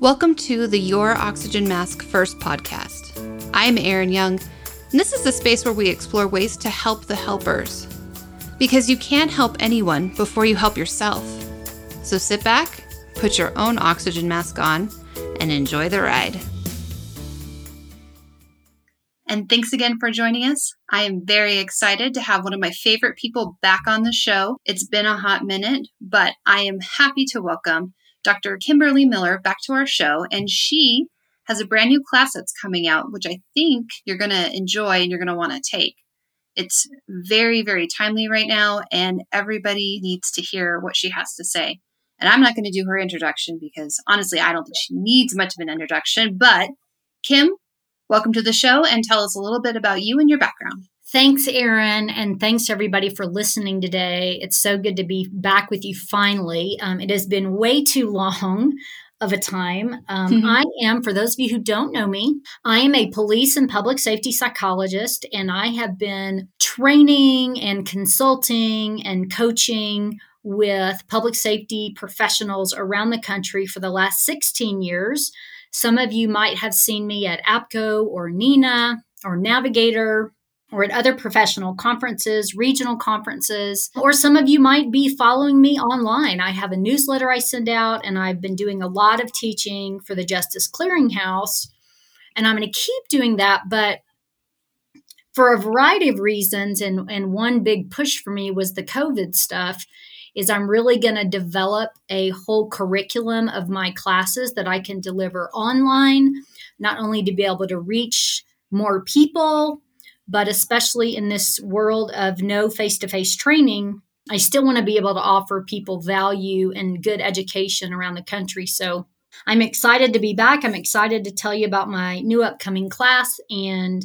Welcome to the Your Oxygen Mask First podcast. I'm Erin Young, and this is the space where we explore ways to help the helpers. Because you can't help anyone before you help yourself. So sit back, put your own oxygen mask on, and enjoy the ride. And thanks again for joining us. I am very excited to have one of my favorite people back on the show. It's been a hot minute, but I am happy to welcome Dr. Kimberly Miller back to our show, and she has a brand new class that's coming out, which I think you're going to enjoy and you're going to want to take. It's very, very timely right now, and everybody needs to hear what she has to say. And I'm not going to do her introduction because honestly, I don't think she needs much of an introduction. But Kim, welcome to the show and tell us a little bit about you and your background. Thanks, Erin, and thanks everybody for listening today. It's so good to be back with you finally. Um, it has been way too long of a time. Um, mm-hmm. I am, for those of you who don't know me, I am a police and public safety psychologist, and I have been training and consulting and coaching with public safety professionals around the country for the last 16 years. Some of you might have seen me at APCO or NENA or Navigator or at other professional conferences, regional conferences, or some of you might be following me online. I have a newsletter I send out, and I've been doing a lot of teaching for the Justice Clearinghouse, and I'm going to keep doing that. But for a variety of reasons, and, and one big push for me was the COVID stuff, is I'm really going to develop a whole curriculum of my classes that I can deliver online, not only to be able to reach more people but especially in this world of no face to face training, I still want to be able to offer people value and good education around the country. So I'm excited to be back. I'm excited to tell you about my new upcoming class. And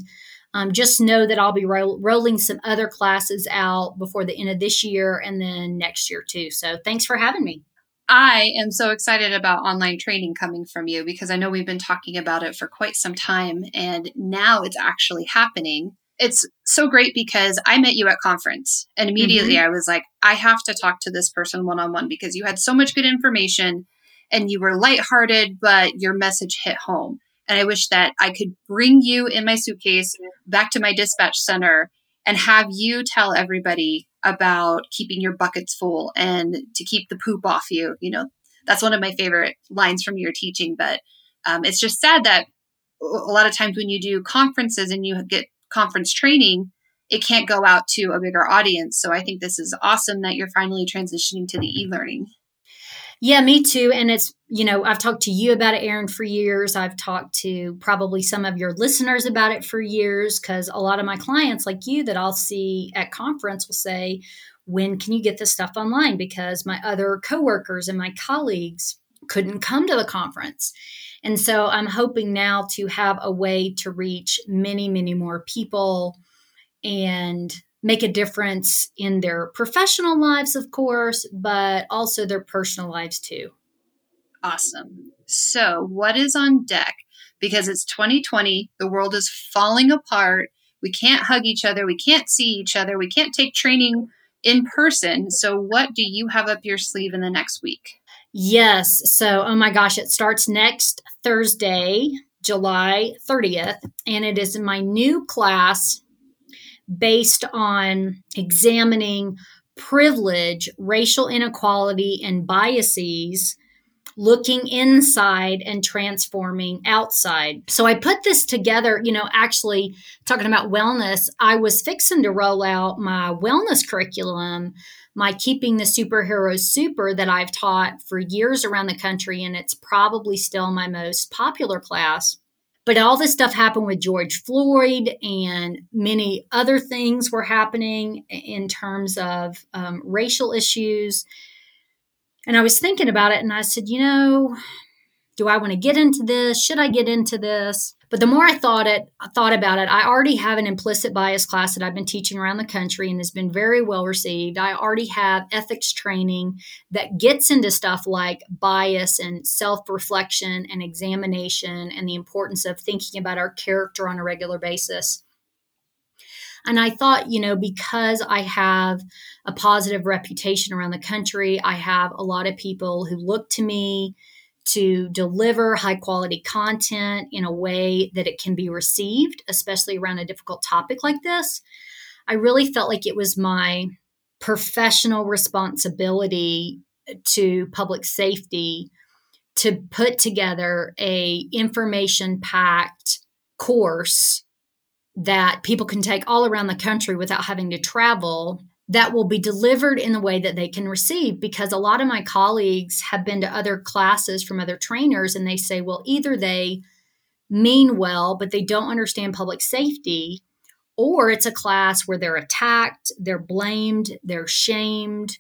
um, just know that I'll be ro- rolling some other classes out before the end of this year and then next year too. So thanks for having me. I am so excited about online training coming from you because I know we've been talking about it for quite some time and now it's actually happening it's so great because I met you at conference and immediately mm-hmm. I was like, I have to talk to this person one on one because you had so much good information and you were lighthearted, but your message hit home. And I wish that I could bring you in my suitcase back to my dispatch center and have you tell everybody about keeping your buckets full and to keep the poop off you. You know, that's one of my favorite lines from your teaching. But um, it's just sad that a lot of times when you do conferences and you get conference training, it can't go out to a bigger audience. So I think this is awesome that you're finally transitioning to the e learning. Yeah, me too. And it's, you know, I've talked to you about it, Erin, for years. I've talked to probably some of your listeners about it for years because a lot of my clients, like you, that I'll see at conference will say, when can you get this stuff online? Because my other coworkers and my colleagues couldn't come to the conference. And so I'm hoping now to have a way to reach many, many more people and make a difference in their professional lives, of course, but also their personal lives too. Awesome. So, what is on deck? Because it's 2020, the world is falling apart. We can't hug each other. We can't see each other. We can't take training in person. So, what do you have up your sleeve in the next week? Yes. So, oh my gosh, it starts next Thursday, July 30th, and it is my new class based on examining privilege, racial inequality, and biases looking inside and transforming outside. So I put this together, you know, actually talking about wellness, I was fixing to roll out my wellness curriculum my Keeping the Superheroes Super that I've taught for years around the country, and it's probably still my most popular class. But all this stuff happened with George Floyd, and many other things were happening in terms of um, racial issues. And I was thinking about it, and I said, you know, do I want to get into this? Should I get into this? But the more I thought it, thought about it, I already have an implicit bias class that I've been teaching around the country and has been very well received. I already have ethics training that gets into stuff like bias and self-reflection and examination and the importance of thinking about our character on a regular basis. And I thought, you know, because I have a positive reputation around the country, I have a lot of people who look to me to deliver high quality content in a way that it can be received, especially around a difficult topic like this. I really felt like it was my professional responsibility to public safety to put together a information packed course that people can take all around the country without having to travel that will be delivered in the way that they can receive because a lot of my colleagues have been to other classes from other trainers and they say well either they mean well but they don't understand public safety or it's a class where they're attacked they're blamed they're shamed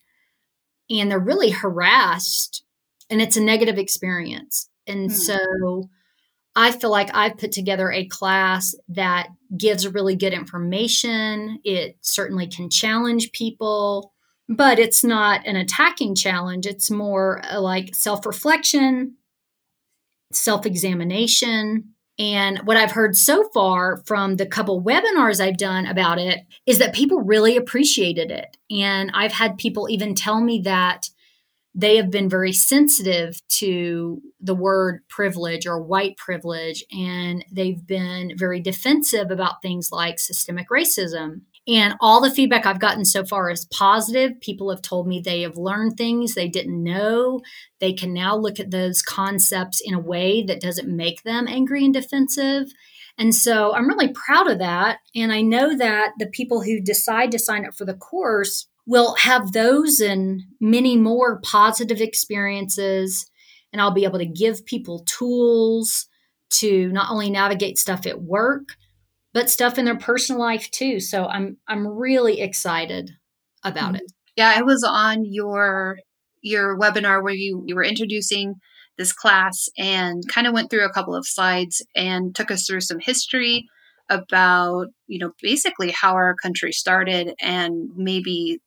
and they're really harassed and it's a negative experience and mm-hmm. so I feel like I've put together a class that gives really good information. It certainly can challenge people, but it's not an attacking challenge. It's more uh, like self reflection, self examination. And what I've heard so far from the couple webinars I've done about it is that people really appreciated it. And I've had people even tell me that they have been very sensitive to the word privilege or white privilege, and they've been very defensive about things like systemic racism. And all the feedback I've gotten so far is positive. People have told me they have learned things they didn't know. They can now look at those concepts in a way that doesn't make them angry and defensive. And so I'm really proud of that. And I know that the people who decide to sign up for the course will have those and many more positive experiences. And I'll be able to give people tools to not only navigate stuff at work, but stuff in their personal life too. So I'm I'm really excited about mm-hmm. it. Yeah, I was on your your webinar where you you were introducing this class and kind of went through a couple of slides and took us through some history about, you know, basically how our country started and maybe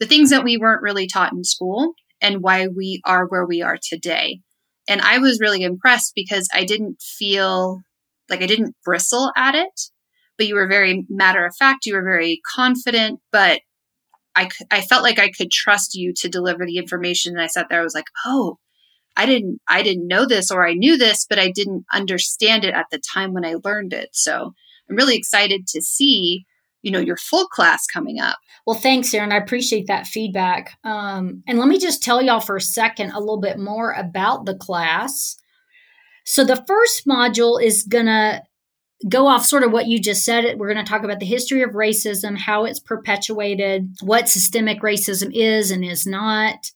the things that we weren't really taught in school and why we are where we are today. And I was really impressed because I didn't feel like I didn't bristle at it, but you were very matter of fact. You were very confident, but I, I felt like I could trust you to deliver the information. And I sat there, I was like, oh, I didn't, I didn't know this or I knew this, but I didn't understand it at the time when I learned it. So I'm really excited to see you know your full class coming up. Well thanks Erin. i appreciate that feedback. Um, and let me just tell y'all for a second a little bit more about the class. So the first module is gonna go off sort of what you just said. We're going to talk about the history of racism how it's perpetuated what systemic racism is and is not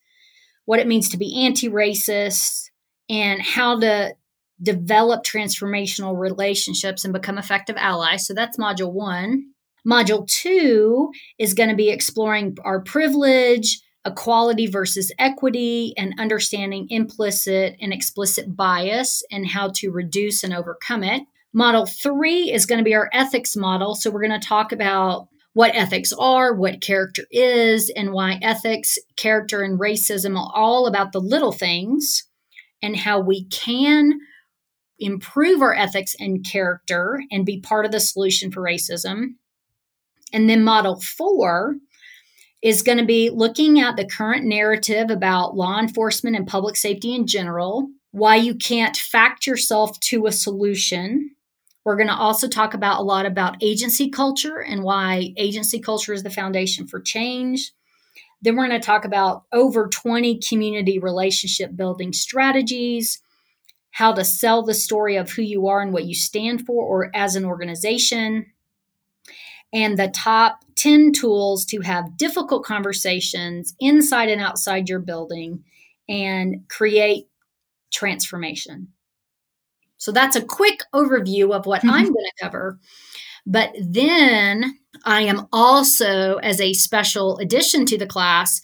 what it means to be anti-racist and how to develop transformational relationships and become effective allies. So that's module one Module two is going to be exploring our privilege, equality versus equity, and understanding implicit and explicit bias and how to reduce and overcome it. Model three is going to be our ethics model. So we're going to talk about what ethics are, what character is, and why ethics, character, and racism are all about the little things and how we can improve our ethics and character and be part of the solution for racism. And then model four is going to be looking at the current narrative about law enforcement and public safety in general, why you can't fact yourself to a solution. We're going to also talk about a lot about agency culture and why agency culture is the foundation for change. Then we're going to talk about over 20 community relationship building strategies, how to sell the story of who you are and what you stand for or as an organization, and the top 10 tools to have difficult conversations inside and outside your building and create transformation. So that's a quick overview of what mm-hmm. I'm going to cover. But then I am also, as a special addition to the class,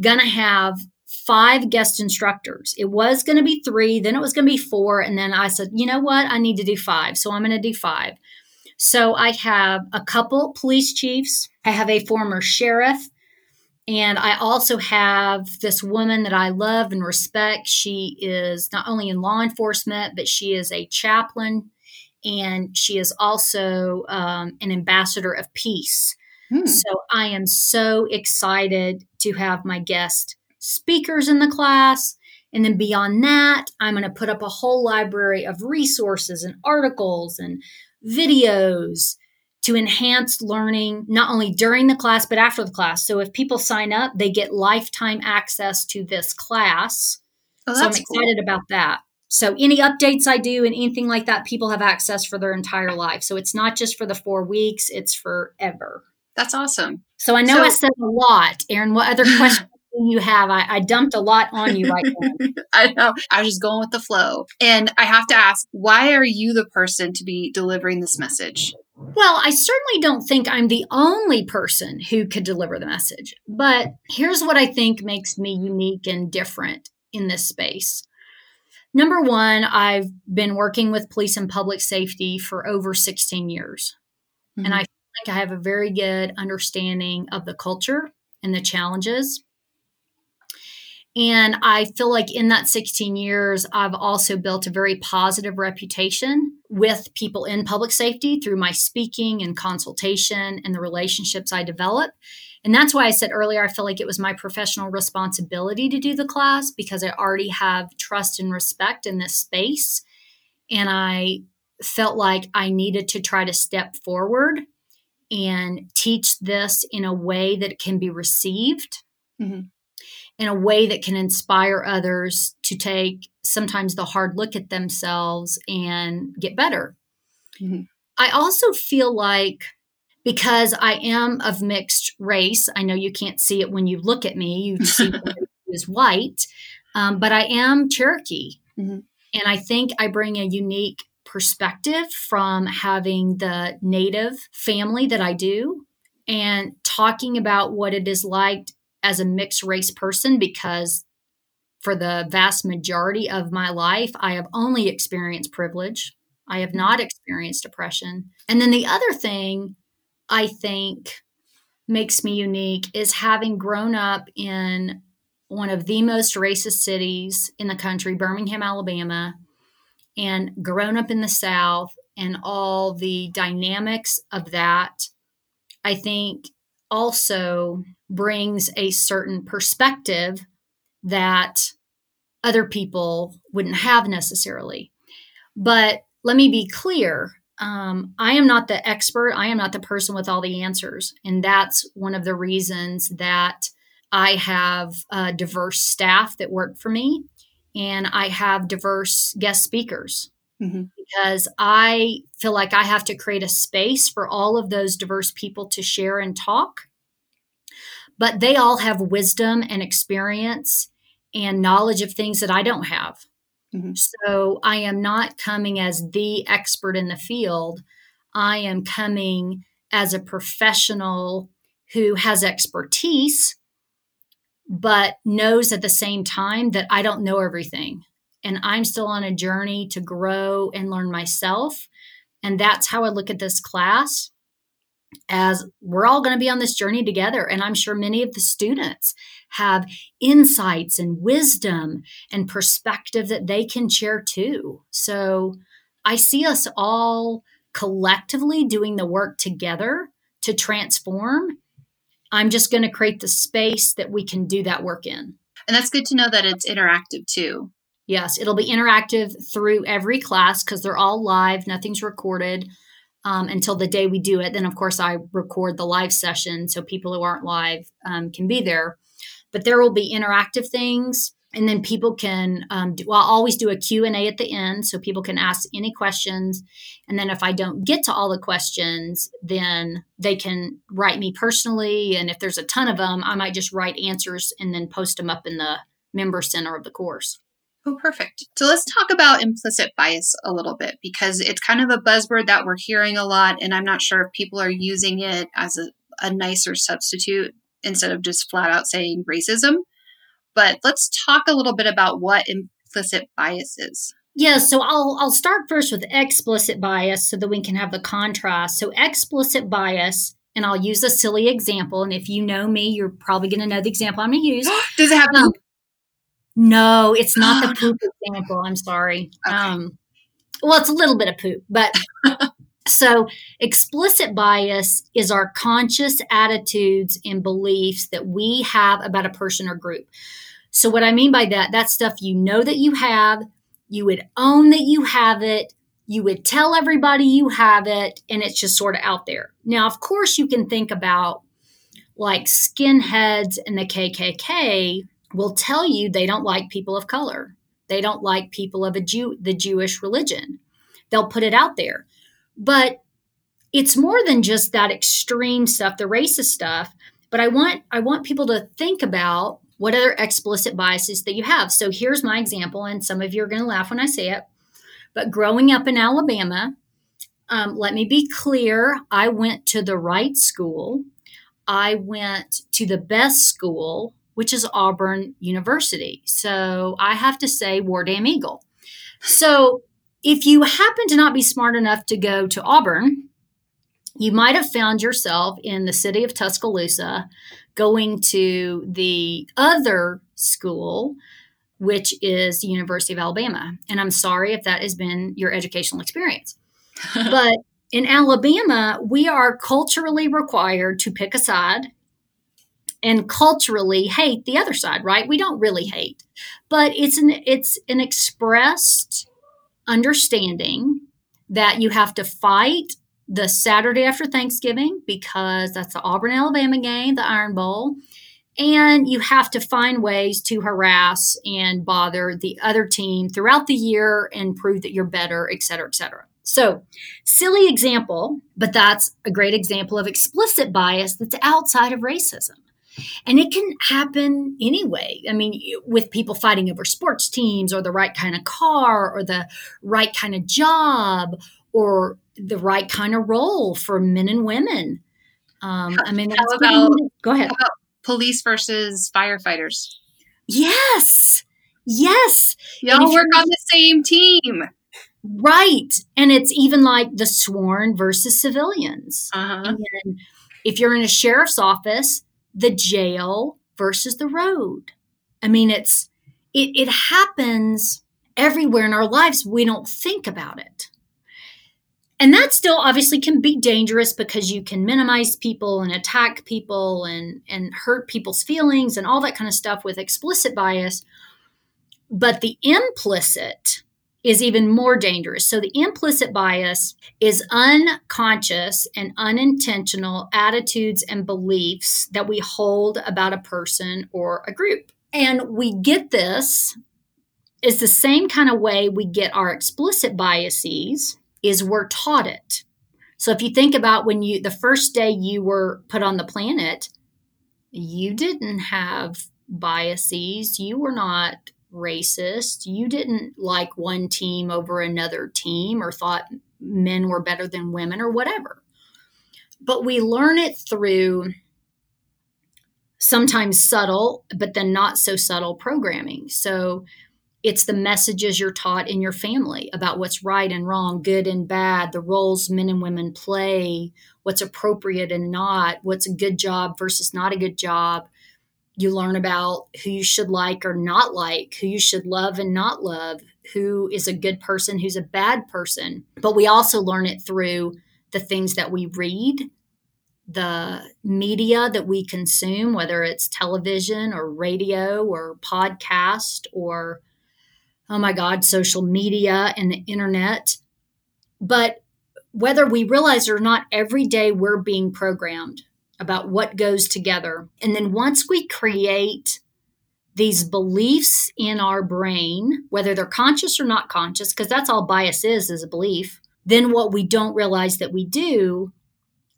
going to have five guest instructors. It was going to be three, then it was going to be four. And then I said, you know what? I need to do five. So I'm going to do five. So I have a couple police chiefs, I have a former sheriff, and I also have this woman that I love and respect. She is not only in law enforcement, but she is a chaplain and she is also um, an ambassador of peace. Hmm. So I am so excited to have my guest speakers in the class And then beyond that, I'm going to put up a whole library of resources and articles and videos to enhance learning not only during the class but after the class. So if people sign up, they get lifetime access to this class. Oh, so I'm excited cool. about that. So any updates I do and anything like that, people have access for their entire life. So it's not just for the four weeks, it's forever. That's awesome. So I know so, I said a lot. Erin, what other questions you have? I, I, dumped a lot on you right now. I know. I was just going with the flow. And I have to ask, why are you the person to be delivering this message? Well, I certainly don't think I'm the only person who could deliver the message. But here's what I think makes me unique and different in this space. Number one, I've been working with police and public safety for over 16 years. Mm-hmm. And I think I have a very good understanding of the culture and the challenges. And I feel like in that 16 years, I've also built a very positive reputation with people in public safety through my speaking and consultation and the relationships I develop. And that's why I said earlier, I feel like it was my professional responsibility to do the class because I already have trust and respect in this space. And I felt like I needed to try to step forward and teach this in a way that it can be received, mm-hmm. In a way that can inspire others to take sometimes the hard look at themselves and get better. Mm-hmm. I also feel like because I am of mixed race. I know you can't see it when you look at me. You see me as white, um, but I am Cherokee, mm-hmm. and I think I bring a unique perspective from having the native family that I do, and talking about what it is like as a mixed race person because for the vast majority of my life, I have only experienced privilege. I have mm-hmm. not experienced oppression. And then the other thing I think makes me unique is having grown up in one of the most racist cities in the country, Birmingham, Alabama, and grown up in the South and all the dynamics of that, I think also brings a certain perspective that other people wouldn't have necessarily. But let me be clear um, I am not the expert. I am not the person with all the answers. And that's one of the reasons that I have diverse staff that work for me and I have diverse guest speakers mm-hmm. because I feel like I have to create a space for all of those diverse people to share and talk. But they all have wisdom and experience and knowledge of things that I don't have. Mm-hmm. So I am not coming as the expert in the field. I am coming as a professional who has expertise, but knows at the same time that I don't know everything. And I'm still on a journey to grow and learn myself. And that's how I look at this class as we're all going to be on this journey together. And I'm sure many of the students have insights and wisdom and perspective that they can share too. So I see us all collectively doing the work together to transform. I'm just going to create the space that we can do that work in. And that's good to know that it's interactive too. Yes, it'll be interactive through every class because they're all live, nothing's recorded um, until the day we do it. Then, of course, I record the live session so people who aren't live um, can be there. But there will be interactive things and then people can um, do, I'll always do a q&a at the end so people can ask any questions and then if i don't get to all the questions then they can write me personally and if there's a ton of them i might just write answers and then post them up in the member center of the course Oh, perfect. So let's talk about implicit bias a little bit because it's kind of a buzzword that we're hearing a lot, and I'm not sure if people are using it as a, a nicer substitute instead of just flat out saying racism. But let's talk a little bit about what implicit bias is. Yeah, so I'll I'll start first with explicit bias so that we can have the contrast. So explicit bias, and I'll use a silly example. And if you know me, you're probably going to know the example I'm going to use. Does it have um, no, it's not the poop example. I'm sorry. Okay. Um, well, it's a little bit of poop, but so explicit bias is our conscious attitudes and beliefs that we have about a person or group. So, what I mean by that, that stuff you know that you have, you would own that you have it, you would tell everybody you have it, and it's just sort of out there. Now, of course, you can think about like skinheads and the KKK will tell you they don't like people of color. They don't like people of a Jew, the Jewish religion. They'll put it out there. But it's more than just that extreme stuff, the racist stuff. But I want I want people to think about what other explicit biases that you have. So here's my example, and some of you are going to laugh when I say it. But growing up in Alabama, um, let me be clear I went to the right school. I went to the best school, which is Auburn University. So I have to say, War Damn Eagle. So if you happen to not be smart enough to go to Auburn, you might have found yourself in the city of Tuscaloosa going to the other school, which is the University of Alabama. And I'm sorry if that has been your educational experience. but in Alabama, we are culturally required to pick a side and culturally hate the other side, right? We don't really hate, but it's an it's an expressed understanding that you have to fight the Saturday after Thanksgiving because that's the Auburn Alabama game, the Iron Bowl. And you have to find ways to harass and bother the other team throughout the year and prove that you're better, et cetera, et cetera. So, silly example, but that's a great example of explicit bias that's outside of racism. And it can happen anyway. I mean, with people fighting over sports teams or the right kind of car or the right kind of job or the right kind of role for men and women. Um, I mean, how about, go ahead. About police versus firefighters? Yes. Yes. Y'all work on the same team. Right. And it's even like the sworn versus civilians. Uh-huh. And if you're in a sheriff's office, the jail versus the road. I mean, it's it, it happens everywhere in our lives. We don't think about it. And that still obviously can be dangerous because you can minimize people and attack people and, and hurt people's feelings and all that kind of stuff with explicit bias. But the implicit is even more dangerous. So, the implicit bias is unconscious and unintentional attitudes and beliefs that we hold about a person or a group. And we get this is the same kind of way we get our explicit biases is we're taught it. So if you think about when you the first day you were put on the planet, you didn't have biases, you were not racist, you didn't like one team over another team or thought men were better than women or whatever. But we learn it through sometimes subtle, but then not so subtle programming. So it's the messages you're taught in your family about what's right and wrong, good and bad, the roles men and women play, what's appropriate and not, what's a good job versus not a good job. You learn about who you should like or not like, who you should love and not love, who is a good person, who's a bad person. But we also learn it through the things that we read, the media that we consume, whether it's television or radio or podcast or oh my God, social media and the internet. But whether we realize it or not, every day we're being programmed about what goes together. And then once we create these beliefs in our brain, whether they're conscious or not conscious, because that's all bias is, is a belief, then what we don't realize that we do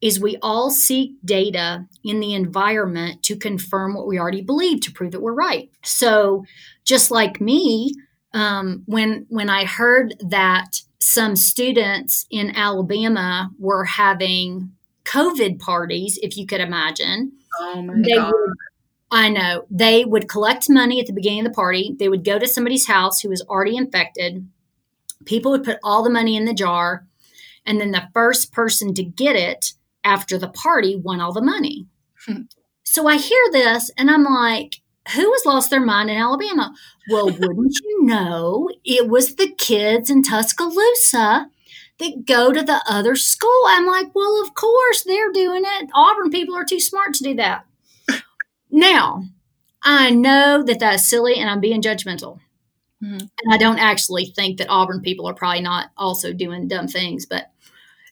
is we all seek data in the environment to confirm what we already believe to prove that we're right. So just like me, um, when when I heard that some students in Alabama were having COVID parties, if you could imagine. Oh my god! Would, I know they would collect money at the beginning of the party. They would go to somebody's house who was already infected. People would put all the money in the jar, and then the first person to get it after the party won all the money. Hmm. So I hear this, and I'm like, who has lost their mind in Alabama? Well, wouldn't you know, it was the kids in Tuscaloosa that go to the other school. I'm like, well, of course they're doing it. Auburn people are too smart to do that. Now, I know that that's silly and I'm being judgmental. Mm-hmm. And I don't actually think that Auburn people are probably not also doing dumb things, but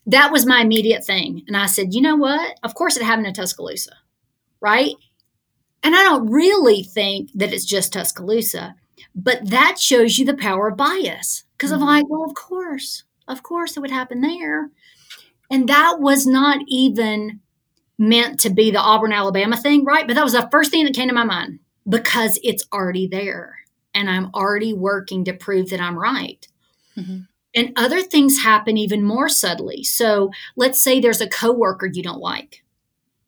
that was my immediate thing. And I said, you know what? Of course it happened in Tuscaloosa, right? And I don't really think that it's just Tuscaloosa, but that shows you the power of bias. Because mm-hmm. I'm like, well, of course, of course it would happen there. And that was not even meant to be the Auburn, Alabama thing, right? But that was the first thing that came to my mind because it's already there. And I'm already working to prove that I'm right. Mm-hmm. And other things happen even more subtly. So let's say there's a coworker you don't like.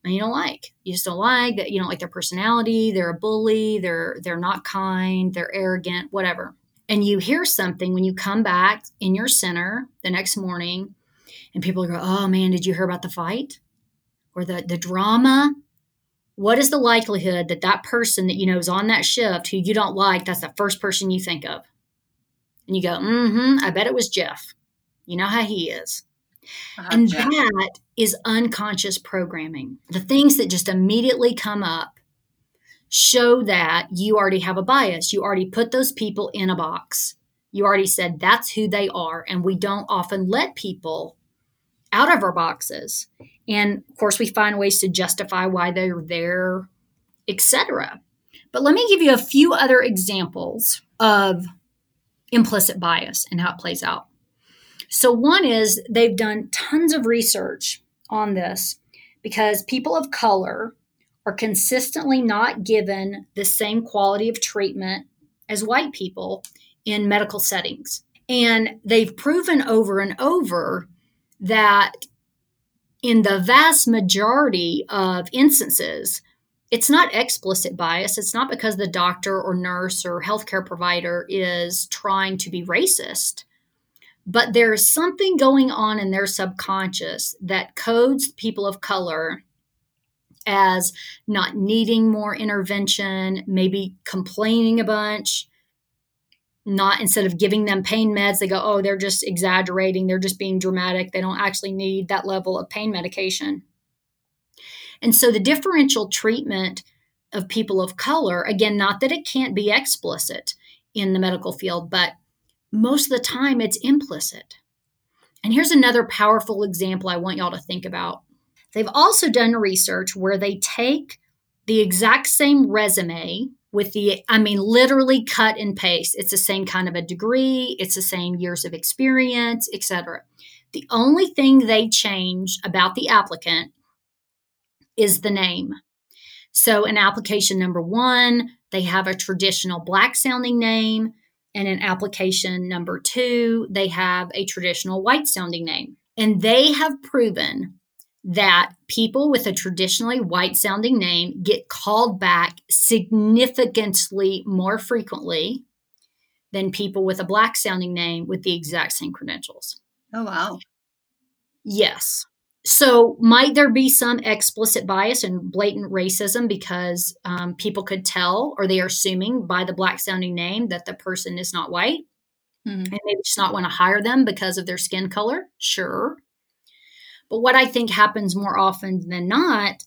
And you don't like. You just don't like that you don't like their personality, they're a bully, they're they're not kind, they're arrogant, whatever. And you hear something when you come back in your center the next morning and people go, "Oh man, did you hear about the fight?" or the the drama? What is the likelihood that that person that you know is on that shift who you don't like that's the first person you think of? And you go mm-hmm i bet it was jeff. You know how he is. Uh, and jeff. that is unconscious programming. The things that just immediately come up show that you already have a bias. You already put those people in a box. You already said that's who they are and we don't often let people out of our boxes. And of course we find ways to justify why they're there etc but let me give you a few other examples of implicit bias and how it plays out. So one is they've done tons of research on this because people of color are consistently not given the same quality of treatment as white people in medical settings and they've proven over and over that in the vast majority of instances, it's not explicit bias. It's not because the doctor or nurse or healthcare provider is trying to be racist, but there's something going on in their subconscious that codes people of color as not needing more intervention, maybe complaining a bunch, not instead of giving them pain meds, they go, oh, they're just exaggerating. They're just being dramatic. They don't actually need that level of pain medication. And so the differential treatment of people of color, again, not that it can't be explicit in the medical field, but most of the time it's implicit. And here's another powerful example I want y'all to think about. They've also done research where they take the exact same resume with the i mean literally cut and paste. It's the same kind of a degree. It's the same years of experience etc the only thing they change about the applicant is the name. So in application number one they have a traditional black sounding name. And in application number two they have a traditional white sounding name. And they have proven that people with a traditionally white sounding name get called back significantly more frequently than people with a black sounding name with the exact same credentials. Oh, wow. Yes. So, might there be some explicit bias and blatant racism because um, people could tell or they are assuming by the black sounding name that the person is not white? Mm-hmm. And maybe just not want to hire them because of their skin color? Sure. But what I think happens more often than not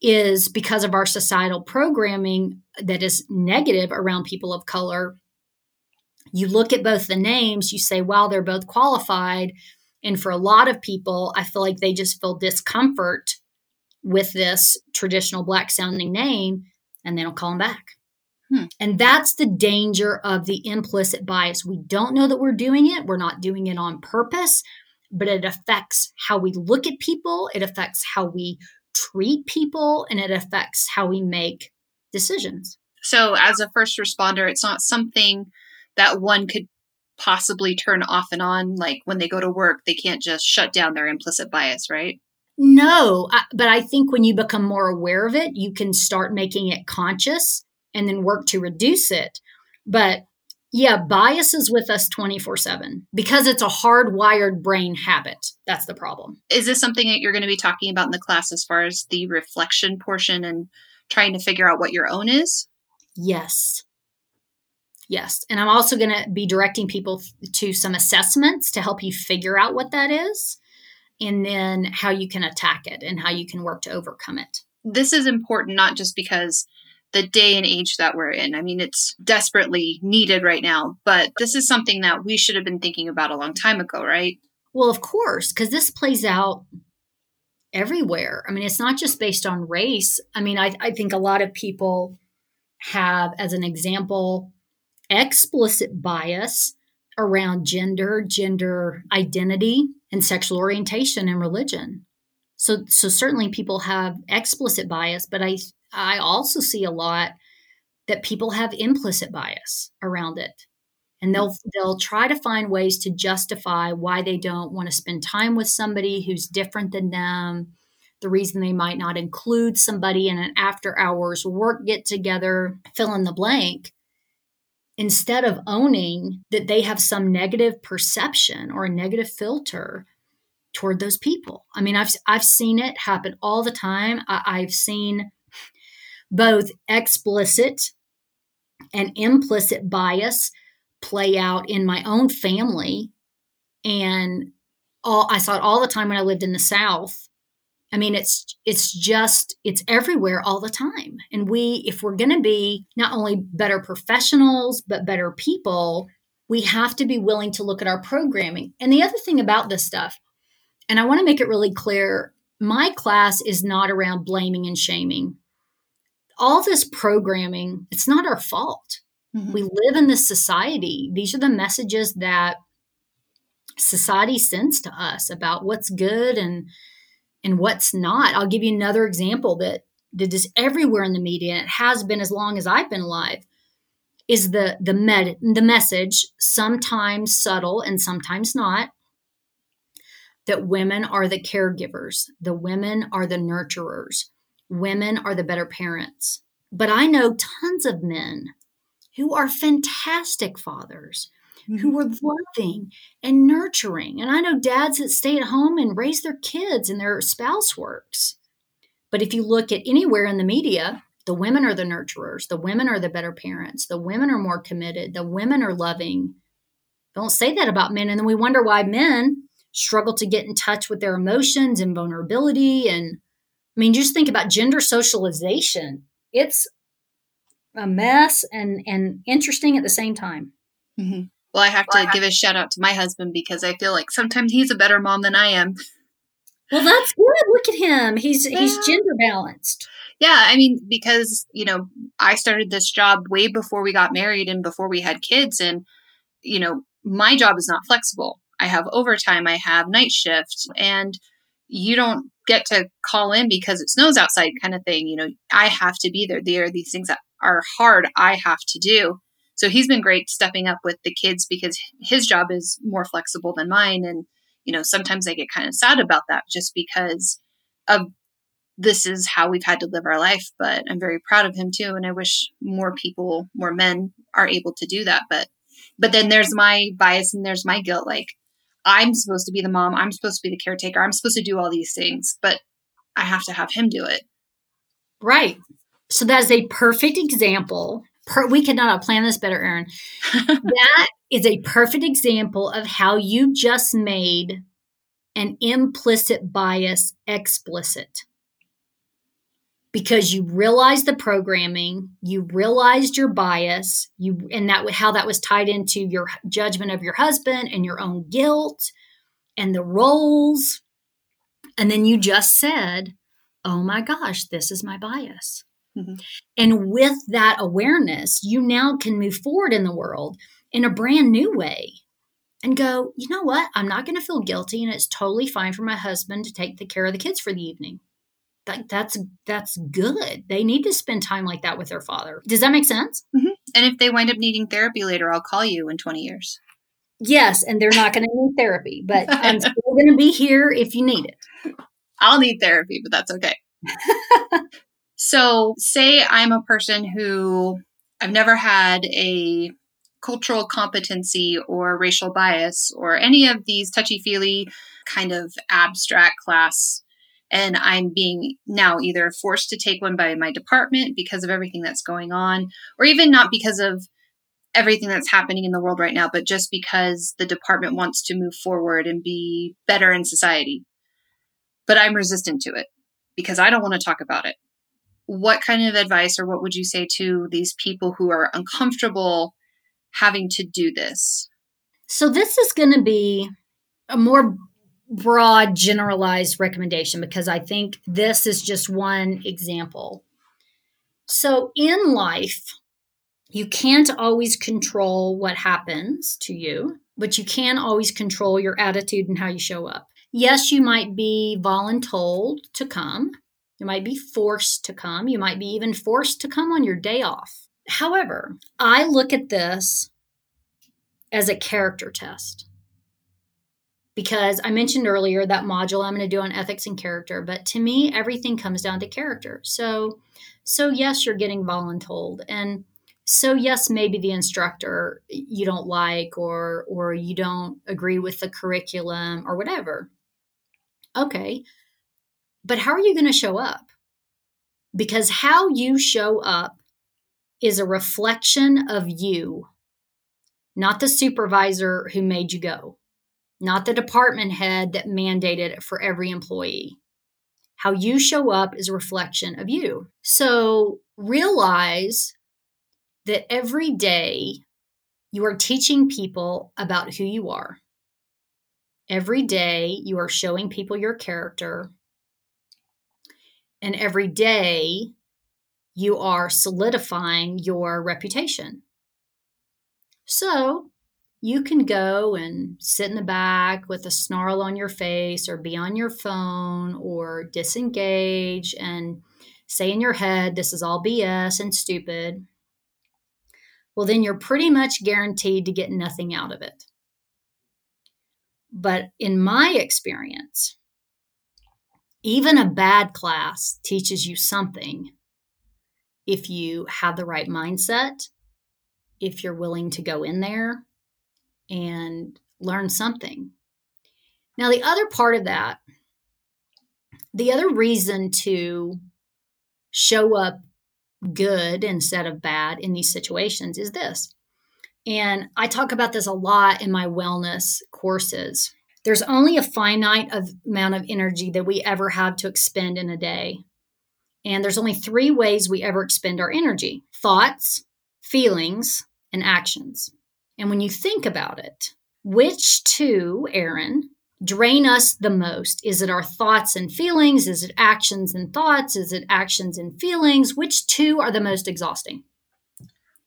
is because of our societal programming that is negative around people of color. You look at both the names, you say, wow, they're both qualified. And for a lot of people, I feel like they just feel discomfort with this traditional black sounding name and they don't call them back. Hmm. And that's the danger of the implicit bias. We don't know that we're doing it. We're not doing it on purpose but it affects how we look at people, it affects how we treat people, and it affects how we make decisions. So, as a first responder, it's not something that one could possibly turn off and on. Like when they go to work, they can't just shut down their implicit bias, right? No, I, but I think when you become more aware of it, you can start making it conscious and then work to reduce it. But yeah, bias is with us 24 7 because it's a hardwired brain habit. That's the problem. Is this something that you're going to be talking about in the class as far as the reflection portion and trying to figure out what your own is? Yes. Yes. And I'm also going to be directing people to some assessments to help you figure out what that is and then how you can attack it and how you can work to overcome it. This is important not just because the day and age that we're in. I mean, it's desperately needed right now, but this is something that we should have been thinking about a long time ago, right? Well, of course, because this plays out everywhere. I mean, it's not just based on race. I mean, I, I think a lot of people have, as an example, explicit bias around gender, gender identity, and sexual orientation and religion. So, so certainly people have explicit bias, but I, I also see a lot that people have implicit bias around it. And they'll they'll try to find ways to justify why they don't want to spend time with somebody who's different than them the reason they might not include somebody in an after hours work get together fill in the blank instead of owning that they have some negative perception or a negative filter toward those people. I mean i've i've seen it happen all the time. I, i've seen both explicit and implicit bias play out in my own family and all I saw it all the time when I lived in the South. I mean, it's it's just it's everywhere all the time. And we, if we're going to be not only better professionals but better people, we have to be willing to look at our programming. And the other thing about this stuff, and I want to make it really clear, my class is not around blaming and shaming. All this programming, it's not our fault. Mm-hmm. We live in this society. These are the messages that society sends to us about what's good and and what's not. I'll give you another example that that is everywhere in the media and it has been as long as I've been alive is the the med the message sometimes subtle and sometimes not that women are the caregivers the women are the nurturers women are the better parents but i know tons of men who are fantastic fathers, mm-hmm. who are loving and nurturing. And I know dads that stay at home and raise their kids and their spouse works. But if you look at anywhere in the media, the women are the nurturers, the women are the better parents, the women are more committed, the women are loving. Don't say that about men. And then we wonder why men struggle to get in touch with their emotions and vulnerability. And I mean, just think about gender socialization. It's a mess and and interesting at the same time. Mm-hmm. Well, I have to give a shout out to my husband because I feel like sometimes he's a better mom than I am. Well, that's good. Look at him. He's yeah. he's gender balanced. Yeah, I mean because, you know, I started this job way before we got married and before we had kids and you know, my job is not flexible. I have overtime, I have night shift and you don't get to call in because it snows outside kind of thing. You know, I have to be there. There are these things that are hard I have to do. So he's been great stepping up with the kids because his job is more flexible than mine. And, you know, sometimes I get kind of sad about that just because of this is how we've had to live our life. But I'm very proud of him too. And I wish more people, more men are able to do that. But, but then there's my bias and there's my guilt. Like, I'm supposed to be the mom. I'm supposed to be the caretaker. I'm supposed to do all these things, but I have to have him do it. Right. So that is a perfect example. Per, we could not have planned this better, Erin. that is a perfect example of how you just made an implicit bias explicit. Because you realized the programming, you realized your bias, you and that how that was tied into your judgment of your husband and your own guilt and the roles. And then you just said, Oh my gosh, this is my bias. Mm-hmm. And with that awareness, you now can move forward in the world in a brand new way and go, you know what? I'm not going to feel guilty and it's totally fine for my husband to take the care of the kids for the evening. Like that's that's good. They need to spend time like that with their father. Does that make sense? Mm-hmm. And if they wind up needing therapy later, I'll call you in 20 years. Yes, and they're not going to need therapy, but I'm still going to be here if you need it. I'll need therapy, but that's okay. So, say I'm a person who I've never had a cultural competency or racial bias or any of these touchy feely kind of abstract class. And I'm being now either forced to take one by my department because of everything that's going on, or even not because of everything that's happening in the world right now, but just because the department wants to move forward and be better in society. But I'm resistant to it because I don't want to talk about it what kind of advice or what would you say to these people who are uncomfortable having to do this? So, this is going to be a more broad, generalized recommendation because I think this is just one example. So, in life, you can't always control what happens to you, but you can always control your attitude and how you show up. Yes, you might be voluntold to come. You might be forced to come. You might be even forced to come on your day off. However, I look at this as a character test because I mentioned earlier that module I'm going to do on ethics and character, but to me everything comes down to character. So so yes, you're getting voluntold and so yes, maybe the instructor you don't like or or you don't agree with the curriculum or whatever. Okay. But how are you going to show up? Because how you show up is a reflection of you, not the supervisor who made you go not the department head that mandated it for every employee. How you show up is a reflection of you. So realize that every day you are teaching people about who you are. Every day you are showing people your character. And every day you are solidifying your reputation. So you can go and sit in the back with a snarl on your face or be on your phone or disengage and say in your head, this is all BS and stupid. Well, then you're pretty much guaranteed to get nothing out of it. But in my experience, even a bad class teaches you something if you have the right mindset, if you're willing to go in there and learn something. Now, the other part of that, the other reason to show up good instead of bad in these situations is this. And I talk about this a lot in my wellness courses. There's only a finite amount of energy that we ever have to expend in a day. And there's only three ways we ever expend our energy thoughts, feelings, and actions. And when you think about it, which two, Erin, drain us the most? Is it our thoughts and feelings? Is it actions and thoughts? Is it actions and feelings? Which two are the most exhausting?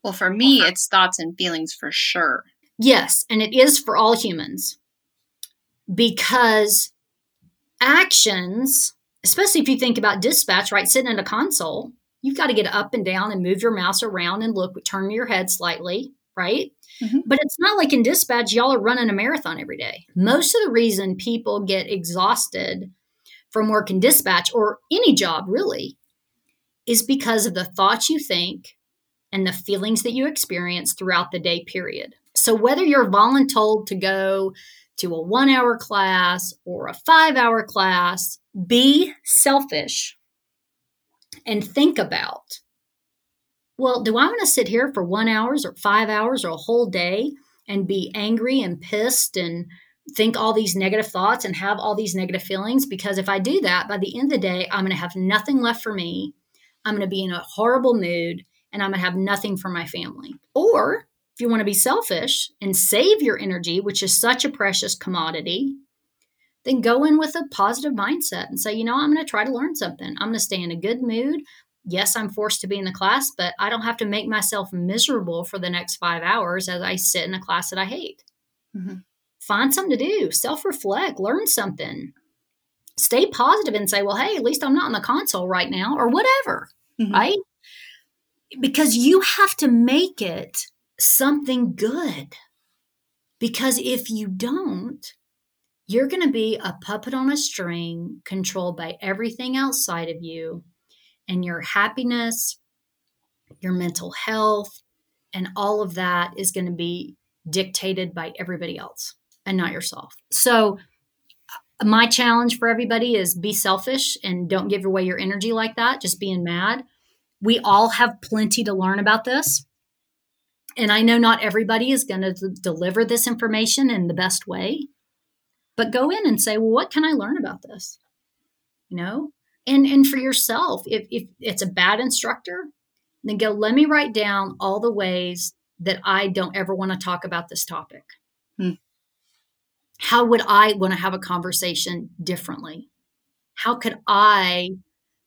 Well, for me, it's thoughts and feelings for sure. Yes, and it is for all humans because actions, especially if you think about dispatch, right, sitting in a console, you've got to get up and down and move your mouse around and look, turn your head slightly, right? Mm-hmm. But it's not like in dispatch, y'all are running a marathon every day. Most of the reason people get exhausted from working dispatch or any job really is because of the thoughts you think and the feelings that you experience throughout the day period. So whether you're voluntold to go to a one hour class or a five hour class, be selfish and think about well, do I want to sit here for one hours or five hours or a whole day and be angry and pissed and think all these negative thoughts and have all these negative feelings? Because if I do that, by the end of the day, I'm going to have nothing left for me. I'm going to be in a horrible mood and I'm going to have nothing for my family. Or if you want to be selfish and save your energy, which is such a precious commodity, then go in with a positive mindset and say, you know, I'm going to try to learn something. I'm going to stay in a good mood yes, I'm forced to be in the class, but I don't have to make myself miserable for the next five hours as I sit in a class that I hate. Mm-hmm. Find something to do, self reflect, learn something, stay positive and say, well, hey, at least I'm not on the console right now or whatever, mm-hmm. right? Because you have to make it something good. Because if you don't, you're going to be a puppet on a string controlled by everything outside of you and your happiness, your mental health, and all of that is going to be dictated by everybody else and not yourself. So, uh, my challenge for everybody is be selfish and don't give away your energy like that, just being mad. We all have plenty to learn about this. And I know not everybody is going to deliver this information in the best way, but go in and say, well, what can I learn about this? You know, And and for yourself, if if it's a bad instructor, then go, let me write down all the ways that I don't ever want to talk about this topic. Hmm. How would I want to have a conversation differently? How could I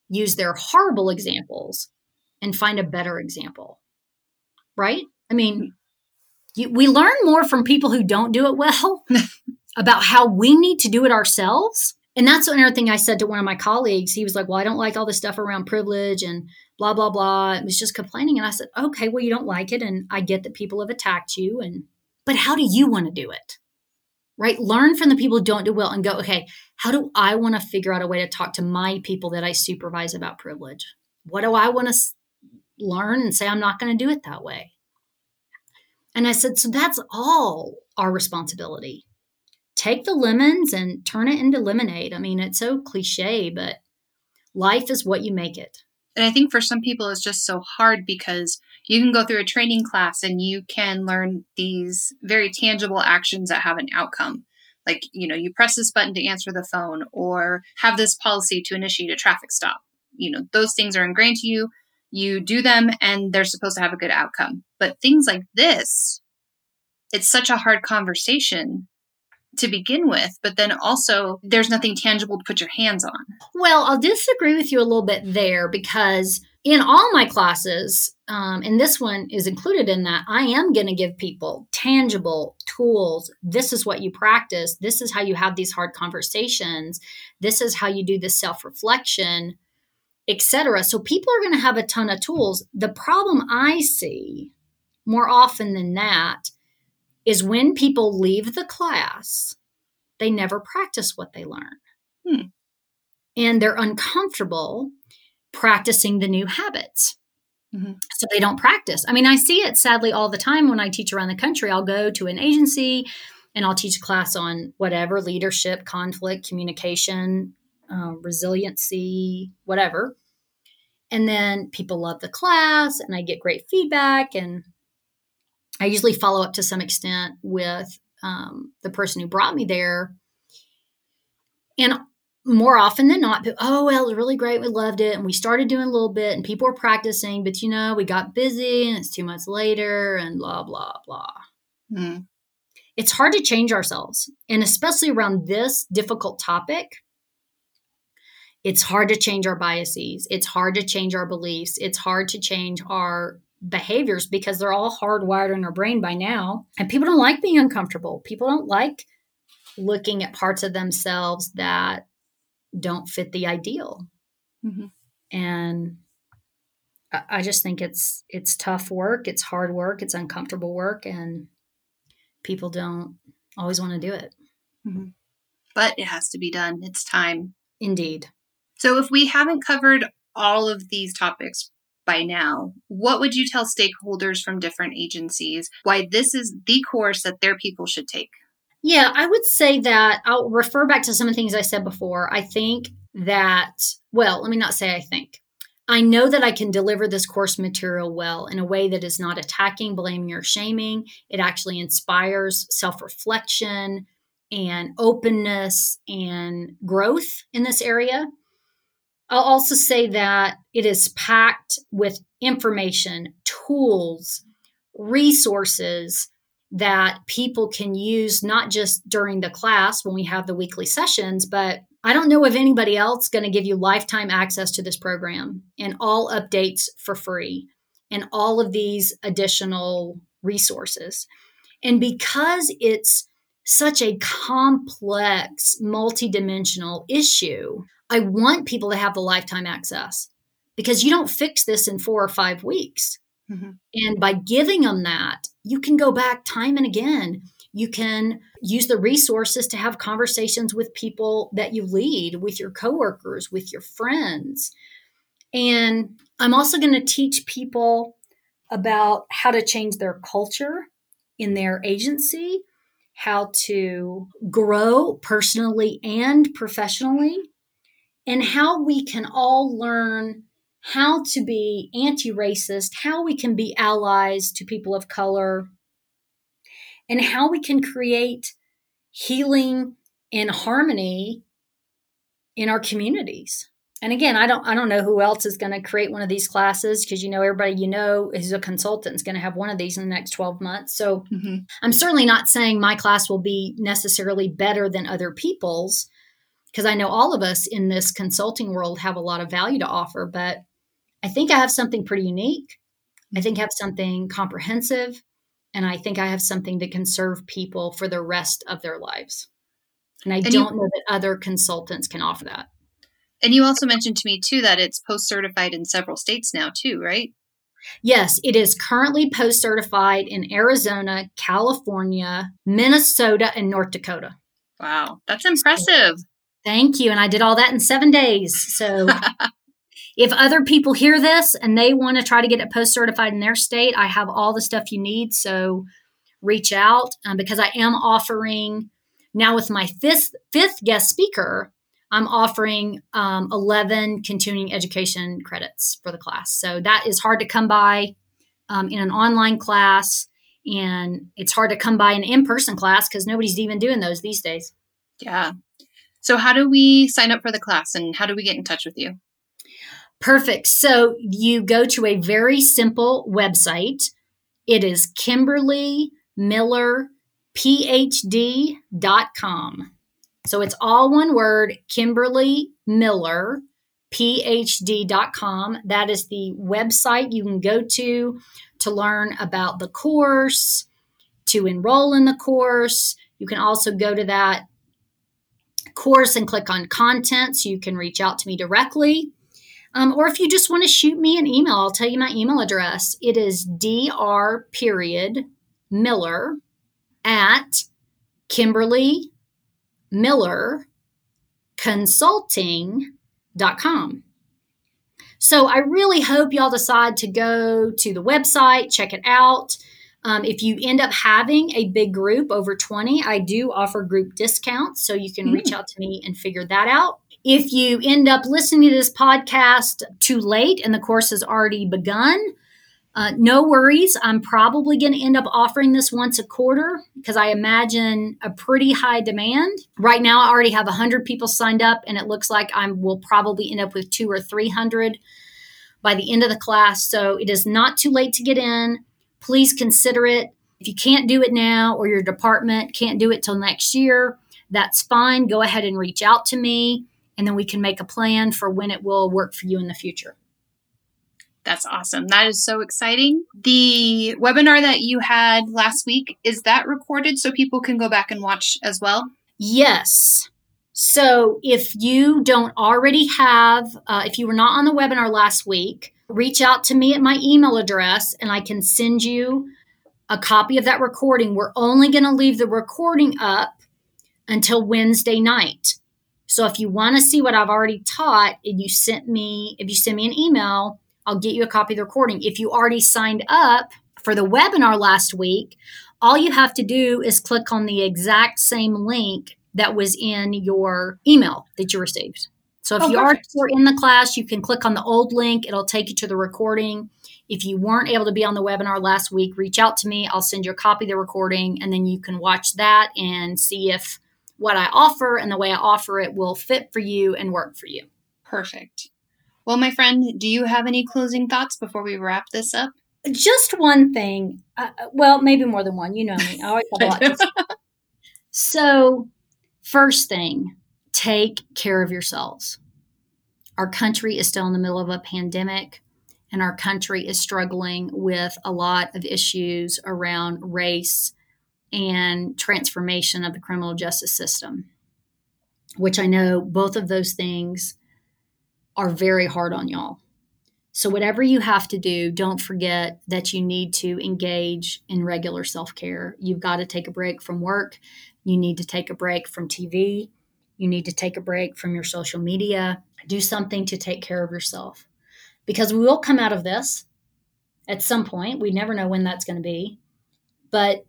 use their horrible examples and find a better example? Right? I mean, hmm. you, we learn more from people who don't do it well about how we need to do it ourselves. And that's another thing I said to one of my colleagues. He was like, Well, I don't like all this stuff around privilege and blah, blah, blah. It was just complaining. And I said, Okay, well, you don't like it. And I get that people have attacked you. And, but how do you want to do it? Right? Learn from the people who don't do well and go, Okay, how do I want to figure out a way to talk to my people that I supervise about privilege? What do I want to learn and say, I'm not going to do it that way? And I said, So that's all our responsibility take the lemons and turn it into lemonade. I mean, it's so cliche, but life is what you make it. And I think for some people, it's just so hard because you can go through a training class and you can learn these very tangible actions that have an outcome. Like, you know, you press this button to answer the phone or have this policy to initiate a traffic stop. You know, those things are ingrained to you. You do them and they're supposed to have a good outcome. But things like this, it's such a hard conversation to begin with, but then also there's nothing tangible to put your hands on. Well, I'll disagree with you a little bit there because in all my classes, um, and this one is included in that, I am going to give people tangible tools. This is what you practice. This is how you have these hard conversations. This is how you do the self reflection, etc. So people are going to have a ton of tools. The problem I see more often than that is when people leave the class, they never practice what they learn. Hmm. And they're uncomfortable practicing the new habits. Mm-hmm. So they don't practice. I mean, I see it sadly all the time when I teach around the country. I'll go to an agency and I'll teach a class on whatever leadership, conflict, communication, uh, resiliency, whatever. And then people love the class and I get great feedback and I usually follow up to some extent with um, the person who brought me there. And more often than not, oh, well, it was really great. We loved it. And we started doing a little bit and people were practicing, but you know, we got busy and it's two months later and blah, blah, blah. Mm. It's hard to change ourselves. And especially around this difficult topic, it's hard to change our biases. It's hard to change our beliefs. It's hard to change our behaviors because they're all hardwired in our brain by now. And people don't like being uncomfortable. People don't like looking at parts of themselves that don't fit the ideal. Mm-hmm. And I just think it's it's tough work, it's hard work, it's uncomfortable work, and people don't always want to do it. Mm-hmm. But it has to be done. It's time. Indeed. So if we haven't covered all of these topics by now, what would you tell stakeholders from different agencies why this is the course that their people should take? Yeah, I would say that I'll refer back to some of the things I said before. I think that, well, let me not say I think. I know that I can deliver this course material well in a way that is not attacking, blaming, or shaming. It actually inspires self reflection and openness and growth in this area. I'll also say that it is packed with information, tools, resources that people can use not just during the class when we have the weekly sessions, but I don't know of anybody else going to give you lifetime access to this program and all updates for free and all of these additional resources. And because it's such a complex, multidimensional issue, I want people to have the lifetime access because you don't fix this in four or five weeks. Mm-hmm. And by giving them that, you can go back time and again. You can use the resources to have conversations with people that you lead, with your coworkers, with your friends. And I'm also going to teach people about how to change their culture in their agency, how to grow personally and professionally, and how we can all learn how to be anti racist, how we can be allies to people of color, and how we can create healing and harmony in our communities. and again, I don't I don't know who else is going to create one of these classes because you know everybody you know who's a consultant is going to have one of these in the next 12 months. So mm-hmm. I'm certainly not saying my class will be necessarily better than other people's because I know all of us in this consulting world have a lot of value to offer, but I think I have something pretty unique. I think I have something comprehensive and I think I have something that can serve people for the rest of their lives. And I and don't you- know that other consultants can offer that. And you also mentioned to me too that it's post certified in several states now too, right? Yes, it is currently post certified in Arizona, California, Minnesota, and North Dakota. Wow, that's impressive. Thank you. And I did all that in seven days. So if other people hear this and they want to try to get it post certified in their state, I have all the stuff you need. So reach out um, because I am offering now with my fifth fifth guest speaker. I'm offering um, 11 continuing education credits for the class. So that is hard to come by um, in an online class. And it's hard to come by an in person class because nobody's even doing those these days. Yeah. So, how do we sign up for the class and how do we get in touch with you? Perfect. So, you go to a very simple website. It is Kimberly Miller phd.com. So it's all one word, Kimberly Miller, phd.com. That is the website you can go to to learn about the course, to enroll in the course. You can also go to that course and click on content so you can reach out to me directly. Um, or if you just want to shoot me an email, I'll tell you my email address. It is dr period miller at Kimberly Miller Consulting.com. So I really hope y'all decide to go to the website, check it out. Um, if you end up having a big group over 20, I do offer group discounts. So you can mm. reach out to me and figure that out. If you end up listening to this podcast too late and the course has already begun, uh, no worries. I'm probably going to end up offering this once a quarter because I imagine a pretty high demand. Right now, I already have 100 people signed up, and it looks like I will probably end up with two or 300 by the end of the class. So it is not too late to get in. Please consider it. If you can't do it now or your department can't do it till next year, that's fine. Go ahead and reach out to me, and then we can make a plan for when it will work for you in the future. That's awesome. That is so exciting. The webinar that you had last week, is that recorded so people can go back and watch as well? Yes. So if you don't already have, uh, if you were not on the webinar last week, reach out to me at my email address and I can send you a copy of that recording. We're only going to leave the recording up until Wednesday night. So if you want to see what I've already taught and you sent me, if you send me an email, I'll get you a copy of the recording. If you already signed up for the webinar last week, all you have to do is click on the exact same link that was in your email that you received. So if oh, you perfect. are in the class, you can click on the old link, it'll take you to the recording. If you weren't able to be on the webinar last week, reach out to me. I'll send you a copy of the recording, and then you can watch that and see if what I offer and the way I offer it will fit for you and work for you. Perfect. Well, my friend, do you have any closing thoughts before we wrap this up? Just one thing. Uh, well, maybe more than one. You know me. I always have a lot. so, first thing, take care of yourselves. Our country is still in the middle of a pandemic, and our country is struggling with a lot of issues around race and transformation of the criminal justice system, which I know both of those things are very hard on y'all. So, whatever you have to do, don't forget that you need to engage in regular self care. You've got to take a break from work. You need to take a break from TV. You need to take a break from your social media. Do something to take care of yourself because we will come out of this at some point. We never know when that's going to be. But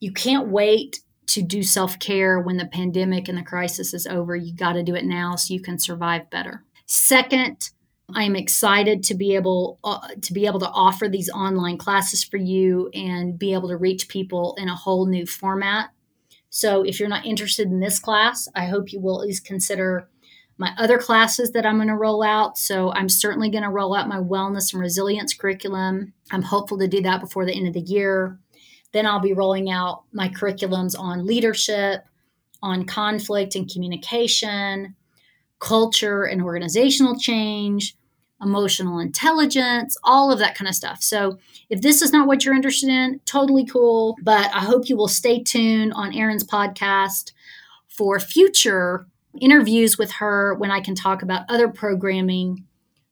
you can't wait to do self care when the pandemic and the crisis is over. You got to do it now so you can survive better. Second, I'm excited to be able uh, to be able to offer these online classes for you and be able to reach people in a whole new format. So if you're not interested in this class, I hope you will at least consider my other classes that I'm going to roll out. So I'm certainly going to roll out my wellness and resilience curriculum. I'm hopeful to do that before the end of the year. Then I'll be rolling out my curriculums on leadership, on conflict and communication, culture and organizational change, emotional intelligence, all of that kind of stuff. So, if this is not what you're interested in, totally cool. But I hope you will stay tuned on Erin's podcast for future interviews with her when I can talk about other programming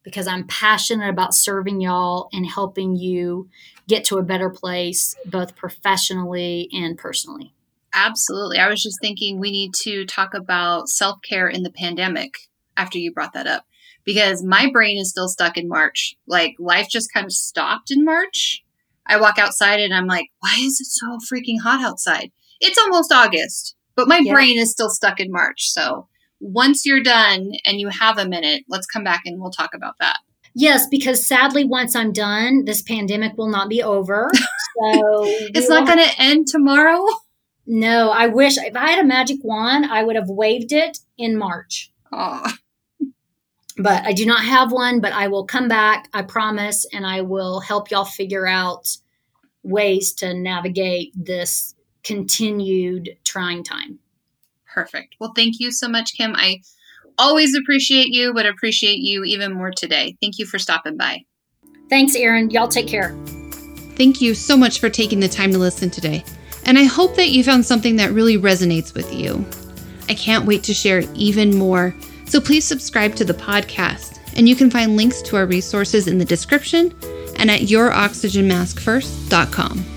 because I'm passionate about serving y'all and helping you get to a better place, both professionally and personally. Absolutely. I was just thinking we need to talk about self care in the pandemic after you brought that up because my brain is still stuck in March. Like life just kind of stopped in March. I walk outside and I'm like, why is it so freaking hot outside? It's almost August, but my yeah. brain is still stuck in March. So once you're done and you have a minute, let's come back and we'll talk about that. Yes, because sadly, once I'm done, this pandemic will not be over. So it's not going to end tomorrow. No, I wish if I had a magic wand, I would have waved it in March. Oh. But I do not have one, but I will come back, I promise, and I will help y'all figure out ways to navigate this continued trying time. Perfect. Well, thank you so much, Kim. I always appreciate you, but appreciate you even more today. Thank you for stopping by. Thanks, Erin. Y'all take care. Thank you so much for taking the time to listen today. And I hope that you found something that really resonates with you. I can't wait to share even more. So please subscribe to the podcast. And you can find links to our resources in the description and at youroxygenmaskfirst.com.